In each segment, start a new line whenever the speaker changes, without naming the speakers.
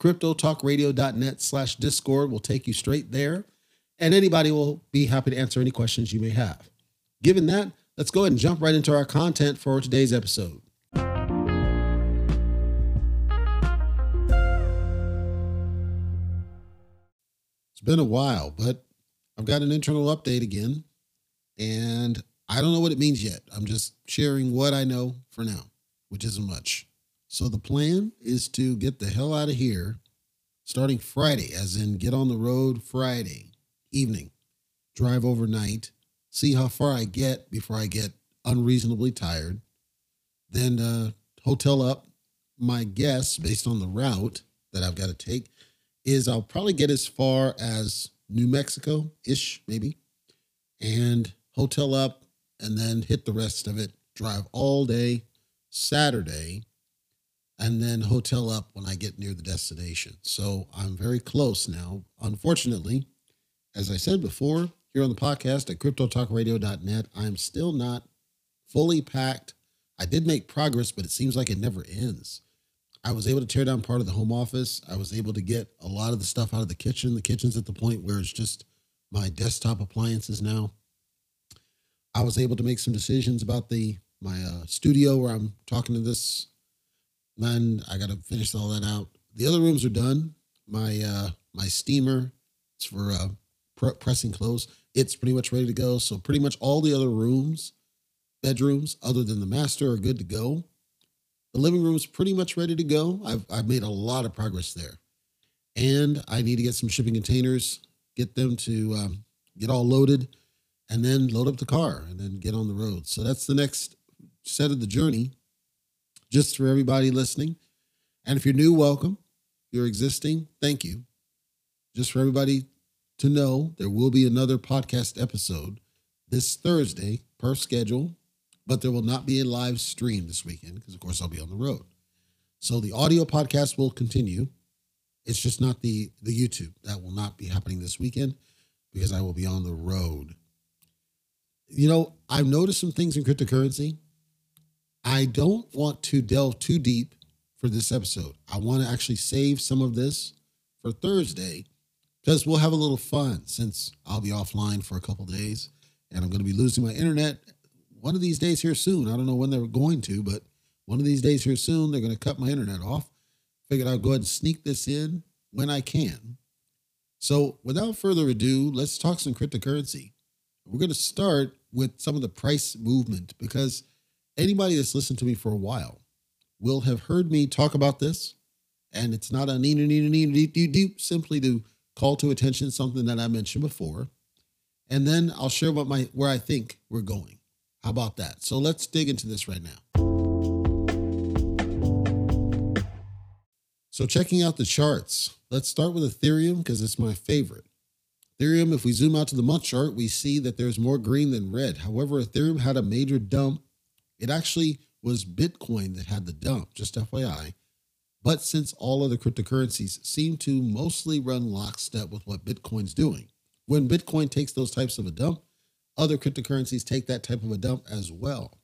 CryptoTalkRadio.net slash Discord will take you straight there. And anybody will be happy to answer any questions you may have. Given that, let's go ahead and jump right into our content for today's episode. It's been a while, but I've got an internal update again, and I don't know what it means yet. I'm just sharing what I know for now, which isn't much. So the plan is to get the hell out of here starting Friday, as in get on the road Friday evening, drive overnight, see how far I get before I get unreasonably tired, then uh, hotel up. My guess, based on the route that I've got to take, is I'll probably get as far as New Mexico ish, maybe, and hotel up and then hit the rest of it. Drive all day Saturday and then hotel up when I get near the destination. So I'm very close now. Unfortunately, as I said before, here on the podcast at cryptotalkradio.net, I'm still not fully packed. I did make progress, but it seems like it never ends. I was able to tear down part of the home office. I was able to get a lot of the stuff out of the kitchen. The kitchen's at the point where it's just my desktop appliances now. I was able to make some decisions about the my uh, studio where I'm talking to this. Man, I got to finish all that out. The other rooms are done. My uh, my steamer, it's for uh, pr- pressing clothes. It's pretty much ready to go. So pretty much all the other rooms, bedrooms, other than the master, are good to go. The living room is pretty much ready to go. I've, I've made a lot of progress there. And I need to get some shipping containers, get them to um, get all loaded, and then load up the car and then get on the road. So that's the next set of the journey, just for everybody listening. And if you're new, welcome. If you're existing, thank you. Just for everybody to know, there will be another podcast episode this Thursday per schedule but there will not be a live stream this weekend because, of course, I'll be on the road. So the audio podcast will continue. It's just not the the YouTube that will not be happening this weekend because I will be on the road. You know, I've noticed some things in cryptocurrency. I don't want to delve too deep for this episode. I want to actually save some of this for Thursday because we'll have a little fun since I'll be offline for a couple days and I'm going to be losing my internet one of these days here soon. I don't know when they're going to, but one of these days here soon, they're going to cut my internet off. Figured I'll go ahead and sneak this in when I can. So, without further ado, let's talk some cryptocurrency. We're going to start with some of the price movement because anybody that's listened to me for a while will have heard me talk about this. And it's not a need, need, need, need, need, simply to call to attention something that I mentioned before. And then I'll share what my where I think we're going. How about that? So let's dig into this right now. So, checking out the charts, let's start with Ethereum because it's my favorite. Ethereum, if we zoom out to the month chart, we see that there's more green than red. However, Ethereum had a major dump. It actually was Bitcoin that had the dump, just FYI. But since all other cryptocurrencies seem to mostly run lockstep with what Bitcoin's doing, when Bitcoin takes those types of a dump, other cryptocurrencies take that type of a dump as well.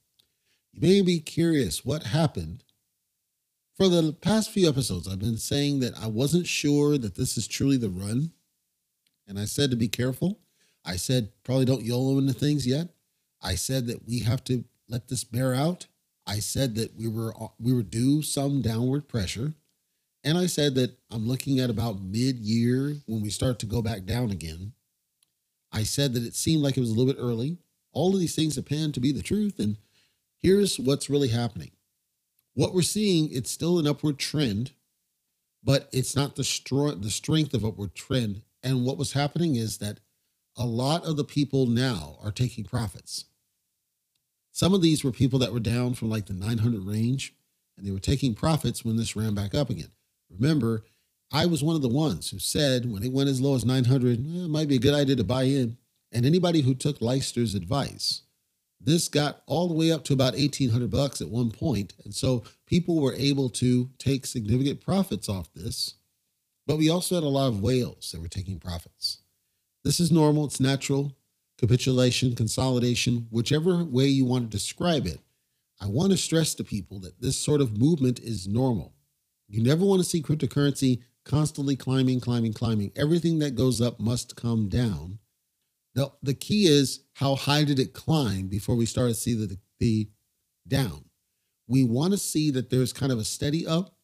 You may be curious what happened. For the past few episodes, I've been saying that I wasn't sure that this is truly the run. And I said to be careful. I said probably don't YOLO into things yet. I said that we have to let this bear out. I said that we were we were due some downward pressure. And I said that I'm looking at about mid-year when we start to go back down again. I said that it seemed like it was a little bit early. All of these things have panned to be the truth. And here's what's really happening. What we're seeing, it's still an upward trend, but it's not the, str- the strength of upward trend. And what was happening is that a lot of the people now are taking profits. Some of these were people that were down from like the 900 range, and they were taking profits when this ran back up again. Remember, I was one of the ones who said when it went as low as 900, eh, it might be a good idea to buy in. And anybody who took Leister's advice, this got all the way up to about 1800 bucks at one point. And so people were able to take significant profits off this. But we also had a lot of whales that were taking profits. This is normal, it's natural. Capitulation, consolidation, whichever way you want to describe it. I want to stress to people that this sort of movement is normal. You never want to see cryptocurrency constantly climbing, climbing, climbing. Everything that goes up must come down. Now, the key is how high did it climb before we start to see the, the down? We want to see that there's kind of a steady up.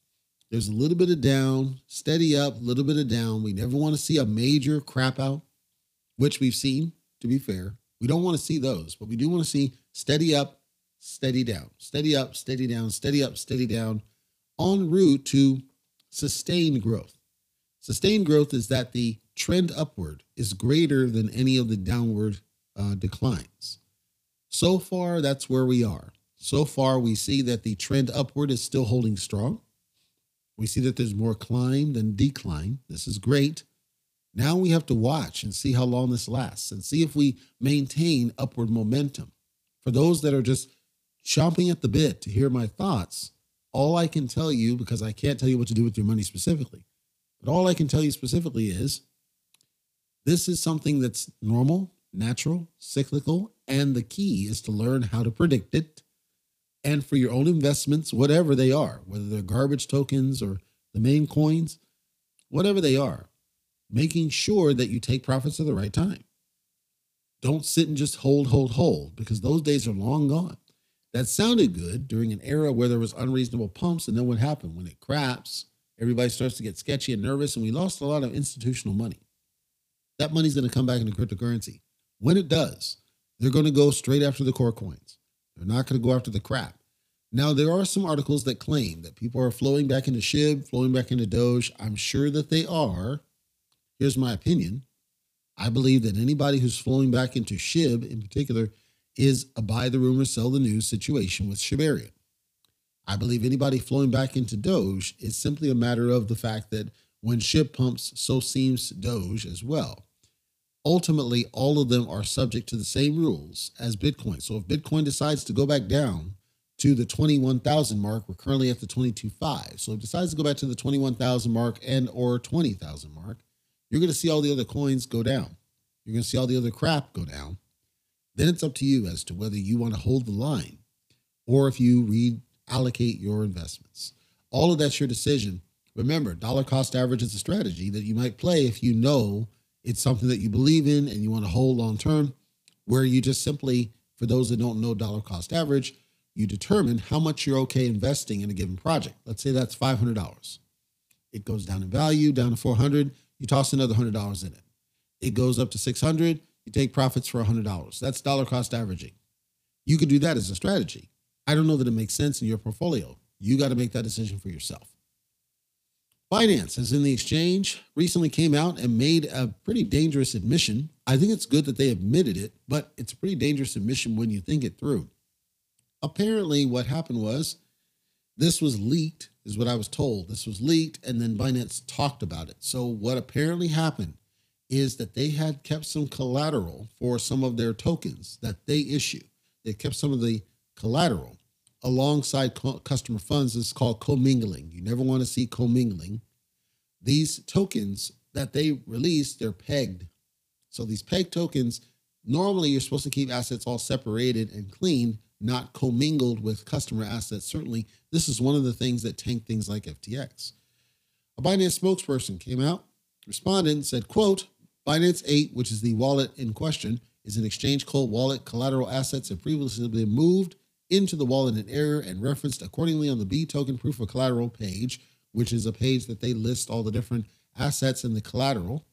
There's a little bit of down, steady up, a little bit of down. We never want to see a major crap out, which we've seen, to be fair. We don't want to see those, but we do want to see steady up, steady down, steady up, steady down, steady up, steady down, en route to sustained growth. Sustained growth is that the trend upward is greater than any of the downward uh, declines. So far, that's where we are. So far, we see that the trend upward is still holding strong. We see that there's more climb than decline. This is great. Now we have to watch and see how long this lasts and see if we maintain upward momentum. For those that are just chomping at the bit to hear my thoughts, all I can tell you, because I can't tell you what to do with your money specifically, but all I can tell you specifically is this is something that's normal, natural, cyclical, and the key is to learn how to predict it. And for your own investments, whatever they are, whether they're garbage tokens or the main coins, whatever they are, making sure that you take profits at the right time. Don't sit and just hold, hold, hold, because those days are long gone. That sounded good during an era where there was unreasonable pumps, and then what happened? When it craps, everybody starts to get sketchy and nervous, and we lost a lot of institutional money. That money's going to come back into cryptocurrency. When it does, they're going to go straight after the core coins. They're not going to go after the crap. Now, there are some articles that claim that people are flowing back into SHIB, flowing back into Doge. I'm sure that they are. Here's my opinion. I believe that anybody who's flowing back into SHIB in particular is a buy the rumor, sell the news situation with Shibarium. I believe anybody flowing back into Doge is simply a matter of the fact that when SHIB pumps, so seems Doge as well. Ultimately, all of them are subject to the same rules as Bitcoin. So if Bitcoin decides to go back down to the 21,000 mark, we're currently at the 22.5. So if it decides to go back to the 21,000 mark and or 20,000 mark, you're going to see all the other coins go down. You're going to see all the other crap go down. Then it's up to you as to whether you want to hold the line or if you reallocate your investments. All of that's your decision. Remember, dollar cost average is a strategy that you might play if you know it's something that you believe in and you want to hold long term, where you just simply, for those that don't know dollar cost average, you determine how much you're okay investing in a given project. Let's say that's $500. It goes down in value, down to 400, you toss another $100 in it. It goes up to 600, you take profits for $100. That's dollar cost averaging. You could do that as a strategy. I don't know that it makes sense in your portfolio. You got to make that decision for yourself. Binance, as in the exchange, recently came out and made a pretty dangerous admission. I think it's good that they admitted it, but it's a pretty dangerous admission when you think it through. Apparently, what happened was this was leaked, is what I was told. This was leaked, and then Binance talked about it. So, what apparently happened is that they had kept some collateral for some of their tokens that they issue. They kept some of the collateral alongside customer funds. It's called commingling. You never want to see commingling. These tokens that they release, they're pegged. So these peg tokens, Normally, you're supposed to keep assets all separated and clean, not commingled with customer assets. Certainly, this is one of the things that tank things like FTX. A Binance spokesperson came out, responded, and said, quote, Binance 8, which is the wallet in question, is an exchange cold wallet. Collateral assets have previously been moved into the wallet in error and referenced accordingly on the B token proof of collateral page, which is a page that they list all the different assets in the collateral.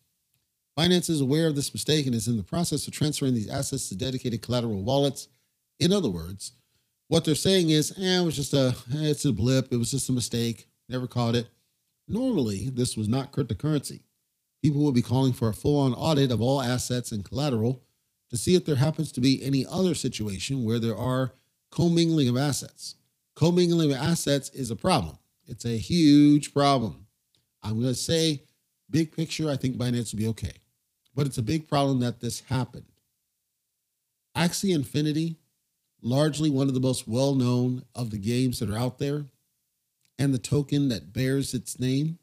Binance is aware of this mistake and is in the process of transferring these assets to dedicated collateral wallets. In other words, what they're saying is, eh, it was just a, eh, it's a blip. It was just a mistake. Never caught it. Normally, this was not cryptocurrency. People would be calling for a full on audit of all assets and collateral to see if there happens to be any other situation where there are commingling of assets. Commingling of assets is a problem. It's a huge problem. I'm going to say, big picture, I think Binance will be okay. But it's a big problem that this happened. Axie Infinity, largely one of the most well known of the games that are out there, and the token that bears its name,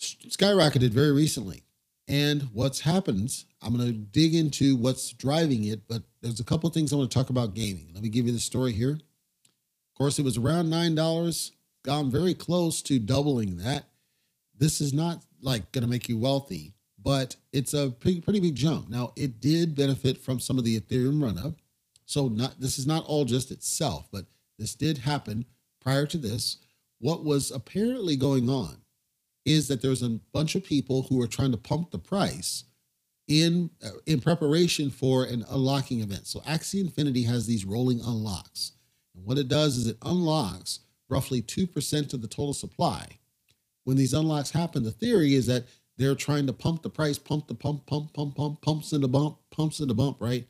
skyrocketed very recently. And what's happened, I'm going to dig into what's driving it, but there's a couple things I want to talk about gaming. Let me give you the story here. Of course, it was around $9, gone very close to doubling that. This is not like going to make you wealthy, but it's a pretty, pretty big jump. Now, it did benefit from some of the Ethereum run up. So not this is not all just itself, but this did happen prior to this. What was apparently going on is that there's a bunch of people who are trying to pump the price in uh, in preparation for an unlocking event. So Axie Infinity has these rolling unlocks. And what it does is it unlocks roughly 2% of the total supply. When these unlocks happen, the theory is that they're trying to pump the price, pump the pump, pump, pump, pump, pumps in the bump, pumps in the bump, right?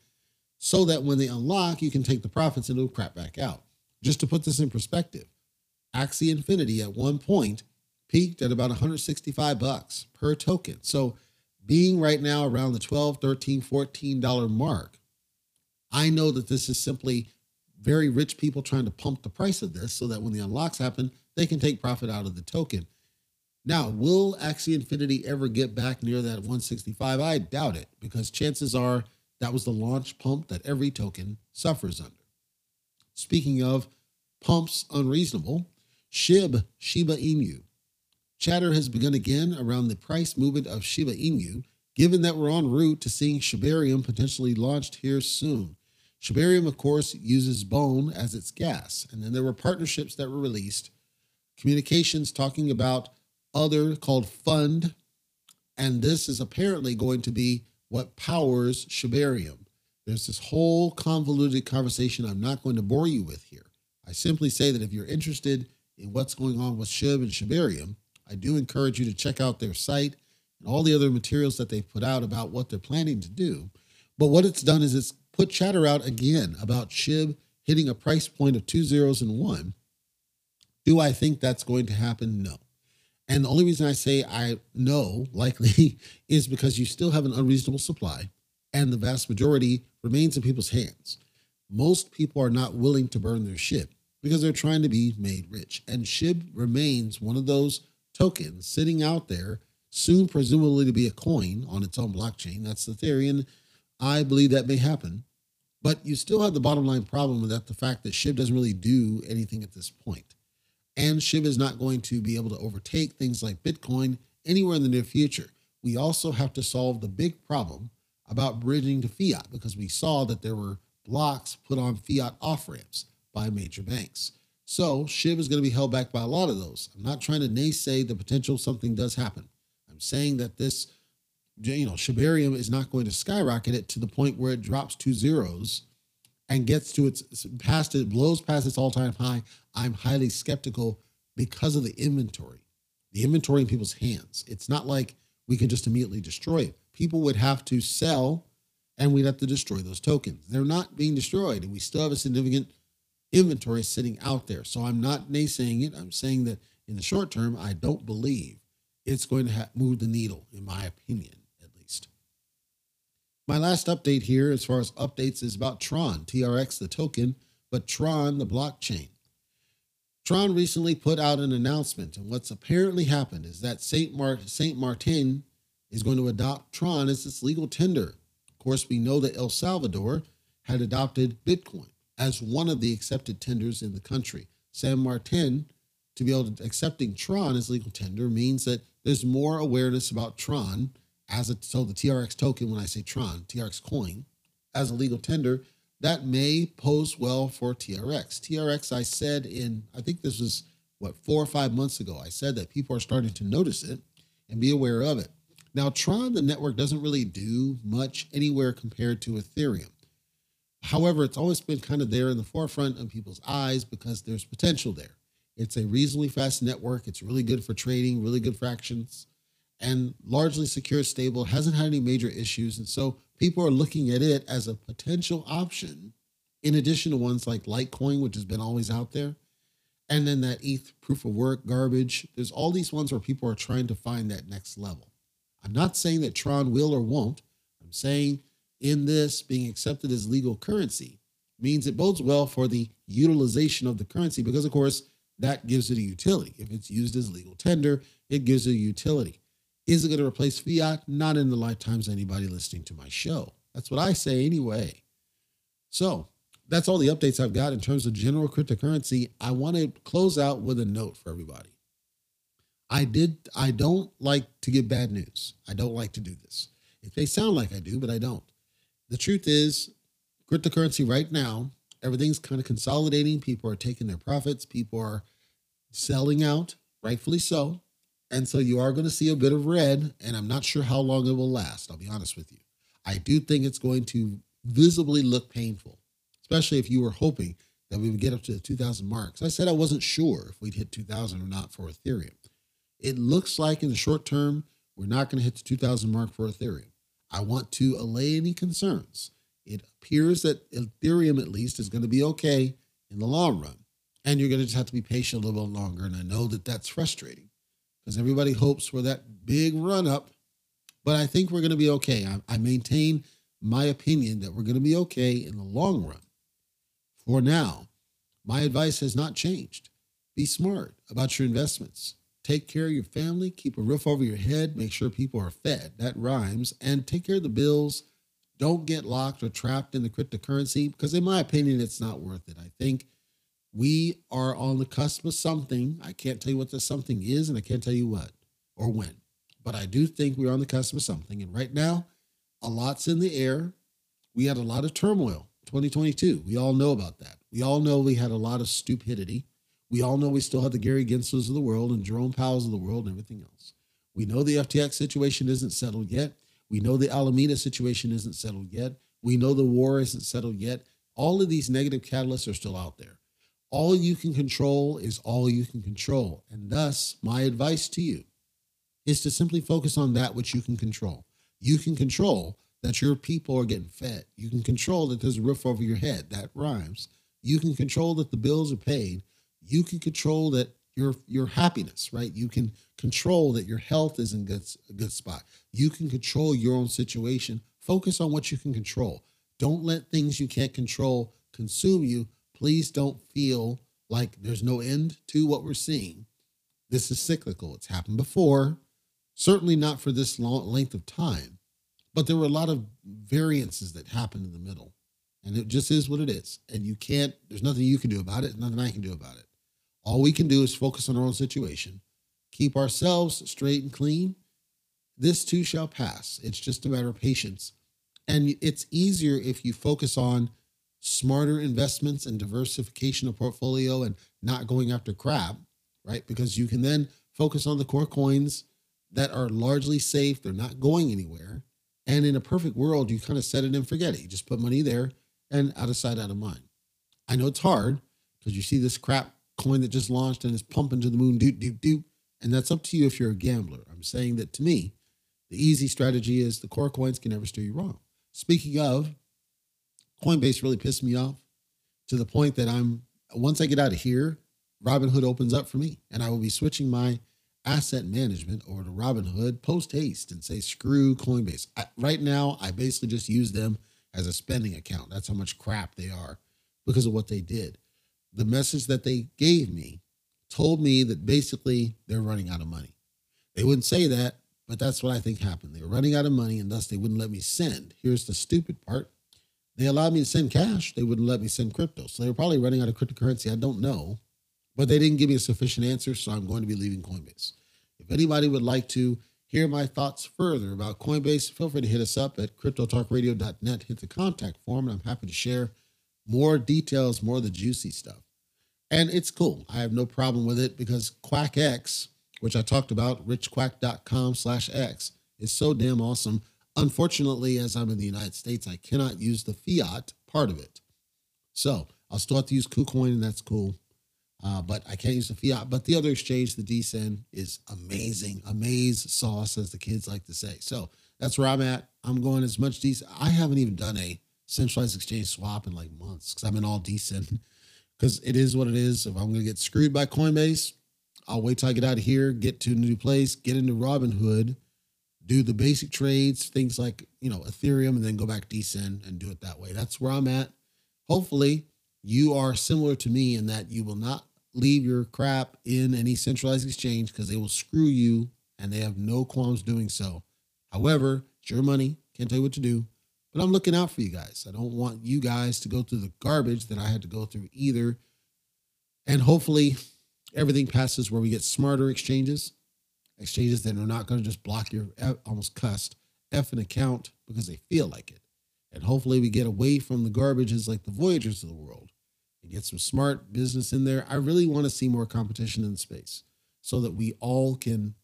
So that when they unlock, you can take the profits and it'll crap back out. Just to put this in perspective, Axie Infinity at one point peaked at about 165 bucks per token. So being right now around the 12, 13, 14 dollar mark, I know that this is simply very rich people trying to pump the price of this so that when the unlocks happen, they can take profit out of the token. Now, will Axie Infinity ever get back near that 165? I doubt it because chances are that was the launch pump that every token suffers under. Speaking of pumps unreasonable, SHIB, Shiba Inu, Chatter has begun again around the price movement of Shiba Inu, given that we're en route to seeing Shibarium potentially launched here soon. Shibarium, of course, uses bone as its gas. And then there were partnerships that were released, communications talking about other called Fund. And this is apparently going to be what powers Shibarium. There's this whole convoluted conversation I'm not going to bore you with here. I simply say that if you're interested in what's going on with Shib and Shibarium, I do encourage you to check out their site and all the other materials that they've put out about what they're planning to do. But what it's done is it's put chatter out again about SHIB hitting a price point of two zeros and one. Do I think that's going to happen? No. And the only reason I say I know likely is because you still have an unreasonable supply and the vast majority remains in people's hands. Most people are not willing to burn their SHIB because they're trying to be made rich. And SHIB remains one of those tokens sitting out there, soon presumably to be a coin on its own blockchain. That's the theory, and I believe that may happen. But you still have the bottom line problem that the fact that SHIB doesn't really do anything at this point. And SHIB is not going to be able to overtake things like Bitcoin anywhere in the near future. We also have to solve the big problem about bridging to fiat because we saw that there were blocks put on fiat off ramps by major banks. So SHIB is going to be held back by a lot of those. I'm not trying to naysay the potential something does happen. I'm saying that this, you know, Shibarium is not going to skyrocket it to the point where it drops two zeros and gets to its past it blows past its all-time high. I'm highly skeptical because of the inventory, the inventory in people's hands. It's not like we can just immediately destroy it. People would have to sell and we'd have to destroy those tokens. They're not being destroyed, and we still have a significant inventory sitting out there. So I'm not naysaying it. I'm saying that in the short term, I don't believe it's going to move the needle, in my opinion. My last update here, as far as updates, is about Tron, TRX, the token, but Tron, the blockchain. Tron recently put out an announcement, and what's apparently happened is that Saint, Mar- Saint Martin is going to adopt Tron as its legal tender. Of course, we know that El Salvador had adopted Bitcoin as one of the accepted tenders in the country. San Martin, to be able to accepting Tron as legal tender means that there's more awareness about Tron as a so the TRX token, when I say Tron, TRX coin, as a legal tender, that may pose well for TRX. TRX, I said in, I think this was what, four or five months ago, I said that people are starting to notice it and be aware of it. Now, Tron, the network, doesn't really do much anywhere compared to Ethereum. However, it's always been kind of there in the forefront of people's eyes because there's potential there. It's a reasonably fast network. It's really good for trading, really good for actions, and largely secure, stable, hasn't had any major issues. And so people are looking at it as a potential option in addition to ones like Litecoin, which has been always out there. And then that ETH proof of work garbage. There's all these ones where people are trying to find that next level. I'm not saying that Tron will or won't. I'm saying in this being accepted as legal currency means it bodes well for the utilization of the currency because, of course, that gives it a utility. If it's used as legal tender, it gives it a utility. Is it going to replace fiat? Not in the lifetimes of anybody listening to my show. That's what I say anyway. So that's all the updates I've got in terms of general cryptocurrency. I want to close out with a note for everybody. I did I don't like to give bad news. I don't like to do this. It may sound like I do, but I don't. The truth is, cryptocurrency right now, everything's kind of consolidating. People are taking their profits. People are selling out, rightfully so. And so you are going to see a bit of red, and I'm not sure how long it will last. I'll be honest with you. I do think it's going to visibly look painful, especially if you were hoping that we would get up to the 2000 marks. I said I wasn't sure if we'd hit 2000 or not for Ethereum. It looks like in the short term, we're not going to hit the 2000 mark for Ethereum. I want to allay any concerns. It appears that Ethereum, at least, is going to be okay in the long run. And you're going to just have to be patient a little bit longer. And I know that that's frustrating because everybody hopes for that big run up. But I think we're going to be okay. I, I maintain my opinion that we're going to be okay in the long run. For now, my advice has not changed. Be smart about your investments. Take care of your family, keep a roof over your head, make sure people are fed. That rhymes. And take care of the bills. Don't get locked or trapped in the cryptocurrency because, in my opinion, it's not worth it. I think we are on the cusp of something. I can't tell you what the something is, and I can't tell you what or when, but I do think we're on the cusp of something. And right now, a lot's in the air. We had a lot of turmoil 2022. We all know about that. We all know we had a lot of stupidity. We all know we still have the Gary Gensler's of the world and Jerome Powell's of the world and everything else. We know the FTX situation isn't settled yet. We know the Alameda situation isn't settled yet. We know the war isn't settled yet. All of these negative catalysts are still out there. All you can control is all you can control. And thus, my advice to you is to simply focus on that which you can control. You can control that your people are getting fed. You can control that there's a roof over your head. That rhymes. You can control that the bills are paid you can control that your your happiness, right? You can control that your health is in good, a good spot. You can control your own situation. Focus on what you can control. Don't let things you can't control consume you. Please don't feel like there's no end to what we're seeing. This is cyclical. It's happened before, certainly not for this long length of time, but there were a lot of variances that happened in the middle. And it just is what it is. And you can't, there's nothing you can do about it, nothing I can do about it. All we can do is focus on our own situation, keep ourselves straight and clean. This too shall pass. It's just a matter of patience. And it's easier if you focus on smarter investments and diversification of portfolio and not going after crap, right? Because you can then focus on the core coins that are largely safe, they're not going anywhere. And in a perfect world, you kind of set it and forget it. You just put money there and out of sight, out of mind. I know it's hard because you see this crap coin that just launched and is pumping to the moon, doot, doot, doot. And that's up to you if you're a gambler. I'm saying that to me, the easy strategy is the core coins can never steer you wrong. Speaking of, Coinbase really pissed me off to the point that I'm, once I get out of here, Robinhood opens up for me and I will be switching my asset management over to Robinhood post haste and say, screw Coinbase. I, right now, I basically just use them as a spending account. That's how much crap they are because of what they did the message that they gave me told me that basically they're running out of money. They wouldn't say that, But that's what I think happened. They were running out of money and thus they wouldn't let me send. Here's the stupid part. They allowed me to send cash. They wouldn't let me send crypto. So they were probably running out of cryptocurrency. I don't know. But they didn't give me a sufficient answer. So I'm going to be leaving Coinbase. If anybody would like to hear my thoughts further about Coinbase, feel free to hit us up at cryptotalkradio.net. Hit the contact form, and I'm happy to share more details, more of the juicy stuff. And it's cool. I have no problem with it because QuackX, which I talked about, richquack.com slash X, is so damn awesome. Unfortunately, as I'm in the United States, I cannot use the fiat part of it. So I'll still have to use KuCoin, and that's cool. Uh, but I can't use the fiat. But the other exchange, the DCEN, is amazing. Amaze sauce, as the kids like to say. So that's where I'm at. I'm going as much DCEN. I haven't even done a centralized exchange swap in like months because I'm in all DCEN. Because it is what it is. If I'm going to get screwed by Coinbase, I'll wait till I get out of here, get to a new place, get into Robinhood, do the basic trades, things like, you know, Ethereum, and then go back DCEN and do it that way. That's where I'm at. Hopefully, you are similar to me in that you will not leave your crap in any centralized exchange because they will screw you and they have no qualms doing so. However, it's your money. Can't tell you what to do. But I'm looking out for you guys. I don't want you guys to go through the garbage that I had to go through either. And hopefully, everything passes where we get smarter exchanges, exchanges that are not going to just block your almost cussed F an account because they feel like it. And hopefully, we get away from the garbages like the Voyagers of the world and get some smart business in there. I really want to see more competition in space so that we all can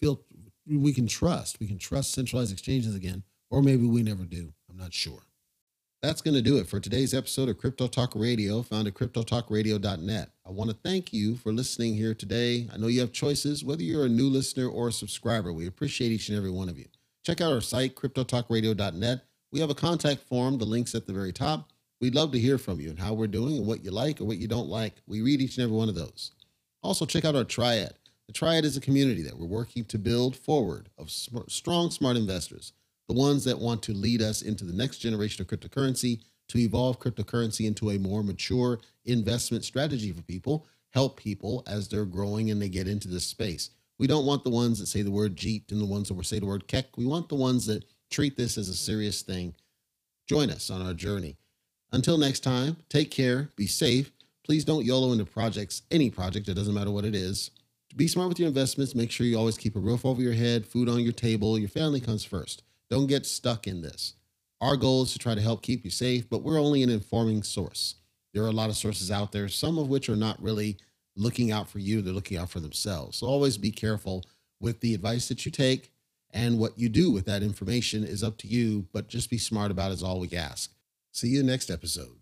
feel we can trust. We can trust centralized exchanges again, or maybe we never do. I'm not sure. That's going to do it for today's episode of Crypto Talk Radio, found at cryptotalkradio.net. I want to thank you for listening here today. I know you have choices, whether you're a new listener or a subscriber. We appreciate each and every one of you. Check out our site, cryptotalkradio.net. We have a contact form, the link's at the very top. We'd love to hear from you and how we're doing and what you like or what you don't like. We read each and every one of those. Also, check out our Triad. The Triad is a community that we're working to build forward of strong, smart investors, the ones that want to lead us into the next generation of cryptocurrency, to evolve cryptocurrency into a more mature investment strategy for people, help people as they're growing and they get into this space. We don't want the ones that say the word Jeet and the ones that say the word Keck. We want the ones that treat this as a serious thing. Join us on our journey. Until next time, take care, be safe. Please don't YOLO into projects, any project, it doesn't matter what it is. Be smart with your investments. Make sure you always keep a roof over your head, food on your table. Your family comes first. Don't get stuck in this. Our goal is to try to help keep you safe, but we're only an informing source. There are a lot of sources out there, some of which are not really looking out for you, they're looking out for themselves. So always be careful with the advice that you take and what you do with that information is up to you, but just be smart about it is all we ask. See you next episode.